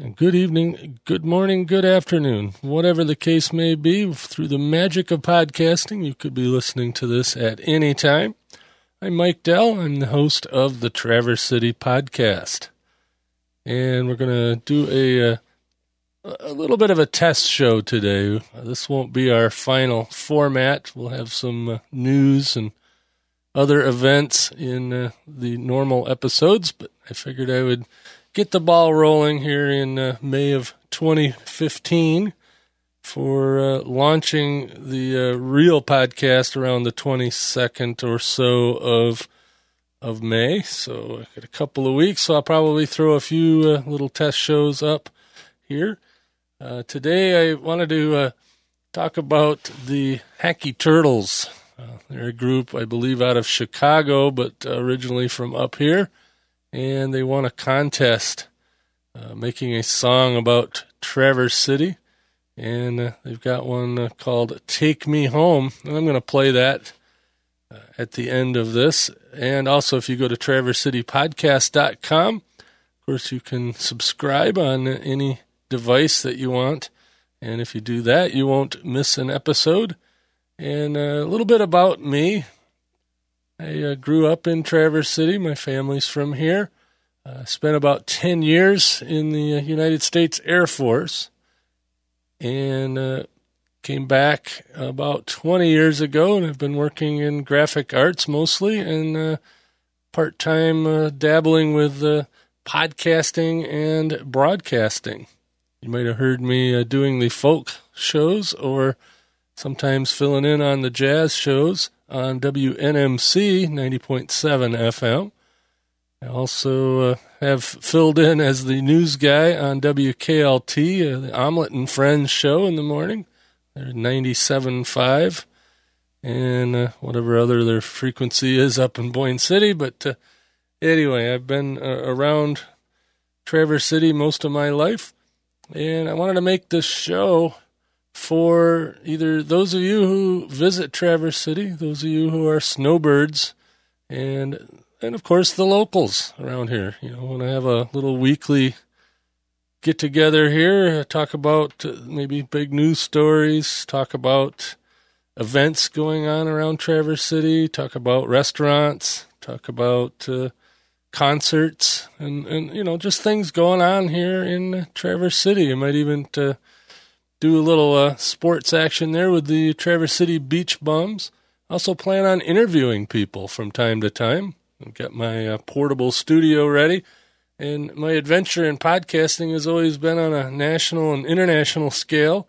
Good evening, good morning, good afternoon. Whatever the case may be, through the magic of podcasting, you could be listening to this at any time. I'm Mike Dell. I'm the host of the Traverse City Podcast. And we're to do a, uh, a little bit of a test show today. This won't be our final format. We'll have some uh, news and other events in uh, the normal episodes, but I figured I would get the ball rolling here in uh, May of 2015 for uh, launching the uh, real podcast around the 22nd or so of of May. So I got a couple of weeks, so I'll probably throw a few uh, little test shows up here. Uh, today I wanted to uh, talk about the Hacky Turtles. they're a group, I believe, out of Chicago, but originally from up here and they won a contest uh, making a song about Traverse City. And uh, they've got one uh, called Take Me Home. And I'm going to play that uh, at the end of this. And also, if you go to traversecitypodcast.com, of course, you can subscribe on any device that you want. And if you do that, you won't miss an episode. And uh, a little bit about me. I uh, grew up in Traverse City. My family's from here. Uh, spent about 10 years in the uh, United States Air Force and uh, came back about 20 years ago and I've been working in graphic arts mostly and uh, part time uh, dabbling with podcasting and broadcasting. You might have heard me doing the folk shows or sometimes filling in on the jazz shows on WNMC 90.7 FM. I also uh, have filled in as the news guy on WKLT, uh, the Omelette and Friends show in the morning. They're 97.5 and uh, whatever other their frequency is up in Boyne City. But uh, anyway, I've been uh, around Traverse City most of my life, and I wanted to make this show for either those of you who visit Traverse City, those of you who are snowbirds, and and of course the locals around here. You know, when I have a little weekly get together here, talk about uh, maybe big news stories, talk about events going on around Traverse City, talk about restaurants, talk about uh, concerts, and and you know just things going on here in Traverse City. I might even. Uh, do a little uh, sports action there with the Traverse City Beach Bums. Also plan on interviewing people from time to time. I've got my uh, portable studio ready. And my adventure in podcasting has always been on a national and international scale.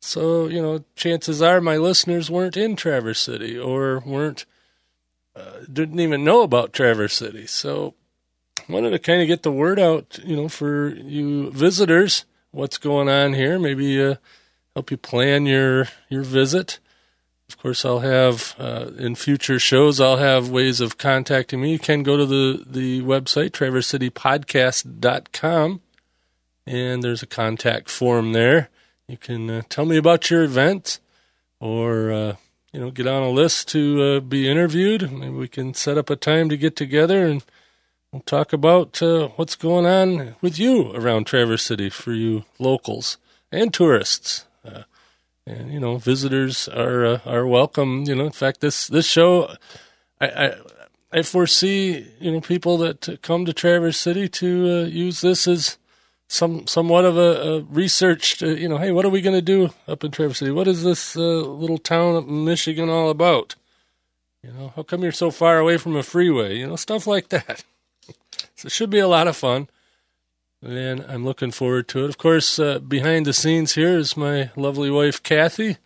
So, you know, chances are my listeners weren't in Traverse City or weren't, uh, didn't even know about Traverse City. So, wanted to kind of get the word out, you know, for you visitors what's going on here. Maybe uh, help you plan your your visit. Of course, I'll have uh, in future shows. I'll have ways of contacting me. You can go to the the website traversecitypodcast.com, and there's a contact form there. You can uh, tell me about your event, or uh, you know, get on a list to uh, be interviewed. Maybe we can set up a time to get together and We'll talk about uh, what's going on with you around Traverse City for you locals and tourists. Uh, and you know, visitors are uh, are welcome. You know, in fact, this this show, I, I, I foresee you know people that come to Traverse City to uh, use this as some somewhat of a, a research. you know, hey, what are we going to do up in Traverse City? What is this uh, little town up in Michigan all about? You know, how come you're so far away from a freeway? You know, stuff like that. So it should be a lot of fun. And I'm looking forward to it. Of course, uh, behind the scenes here is my lovely wife, Kathy.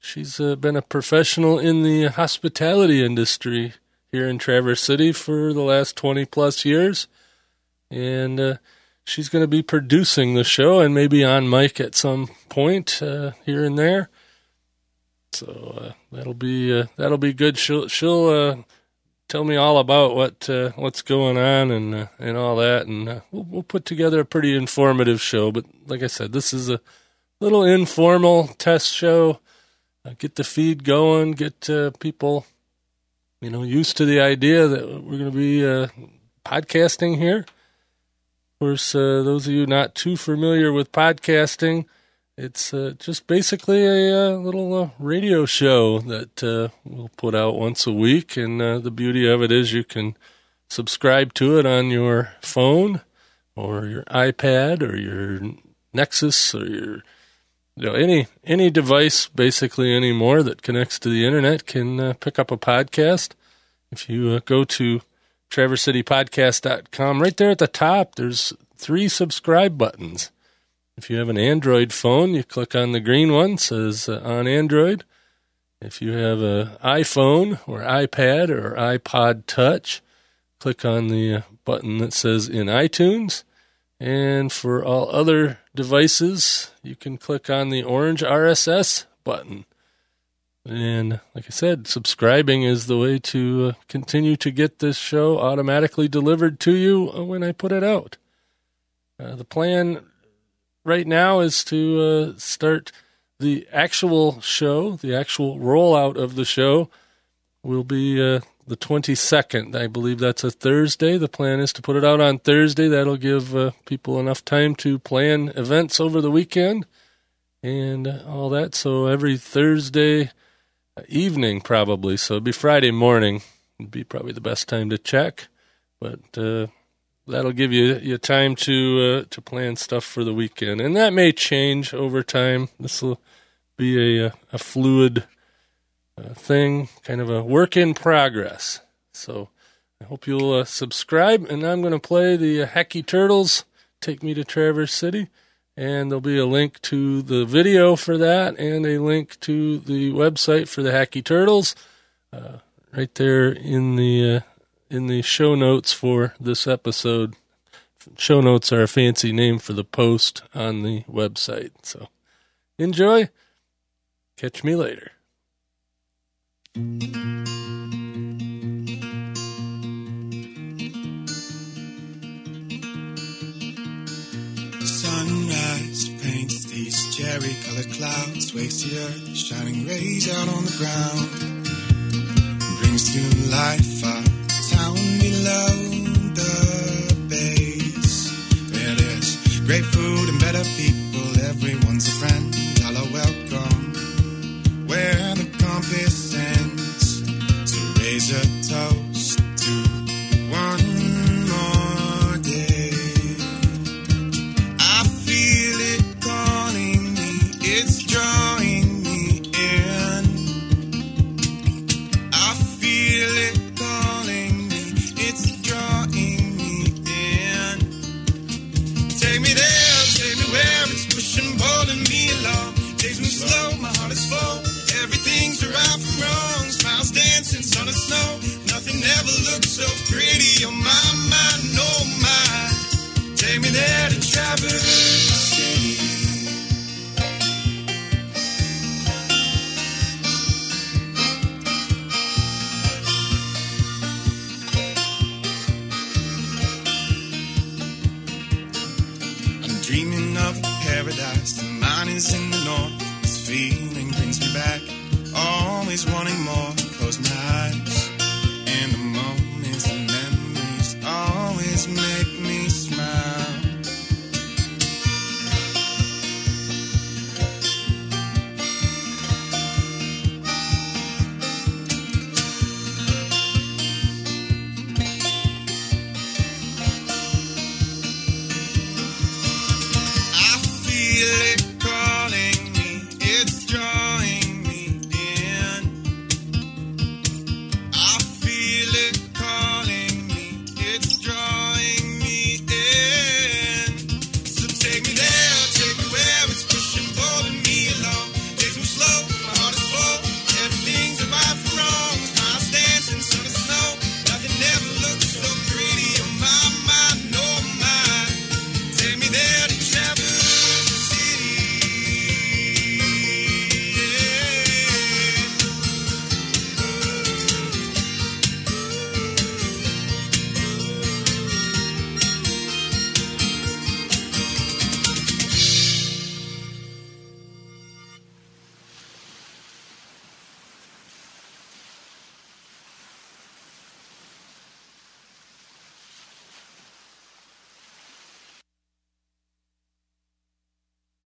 She's uh, been a professional in the hospitality industry here in Traverse City for the last 20 plus years. And uh, she's going to be producing the show and maybe on mic at some point uh, here and there. So uh, that'll be uh, that'll be good. She'll she'll tell me all about what uh, what's going on and uh, and all that, and uh, we'll, we'll put together a pretty informative show. But like I said, this is a little informal test show. Uh, get the feed going, get uh, people, you know, used to the idea that we're going to be uh, podcasting here. Of course, those of you not too familiar with podcasting, it's uh, just basically a, uh, little uh, radio show that uh, we'll put out once a week. And uh, the beauty of it is you can subscribe to it on your phone or your iPad or your Nexus or your you know any any device basically anymore that connects to the internet can pick up a podcast. If you go to traversecitypodcast.com, right there at the top, there's three subscribe buttons. If you have an Android phone, you click on the green one, says uh, on Android. If you have an iPhone or iPad or iPod Touch, click on the uh, button that says in iTunes. And for all other devices, you can click on the orange RSS button. And like I said, subscribing is the way to uh, continue to get this show automatically delivered to you when I put it out. Uh, the plan right now is to uh, start the actual show, the actual rollout of the show will be uh, the 22nd. I believe that's a Thursday. The plan is to put it out on Thursday. That'll give uh, people enough time to plan events over the weekend and all that. So every Thursday evening, probably. So it'd be Friday morning. Would be probably the best time to check. But uh, that'll give you your time to uh, to plan stuff for the weekend, and that may change over time. This will be a a fluid uh, thing, kind of a work in progress. So I hope you'll uh, subscribe, and I'm going to play the Hacky Turtles. Take me to Traverse City, and there'll be a link to the video for that, and a link to the website for the Hacky Turtles, uh, right there in the uh, in the show notes for this episode. Show notes are a fancy name for the post on the website. So enjoy. Catch me later. Sunrise paints these cherry colored clouds, wakes the earth, shining rays out on the ground, brings to life town below the base. There's great food and better people, everyone's a friend, Nothing ever looks so pretty on my mind, oh my. Take me there to Traverse City. I'm dreaming of a paradise, and mine is in the north. This feeling brings me back, always wanting more. Close my eyes,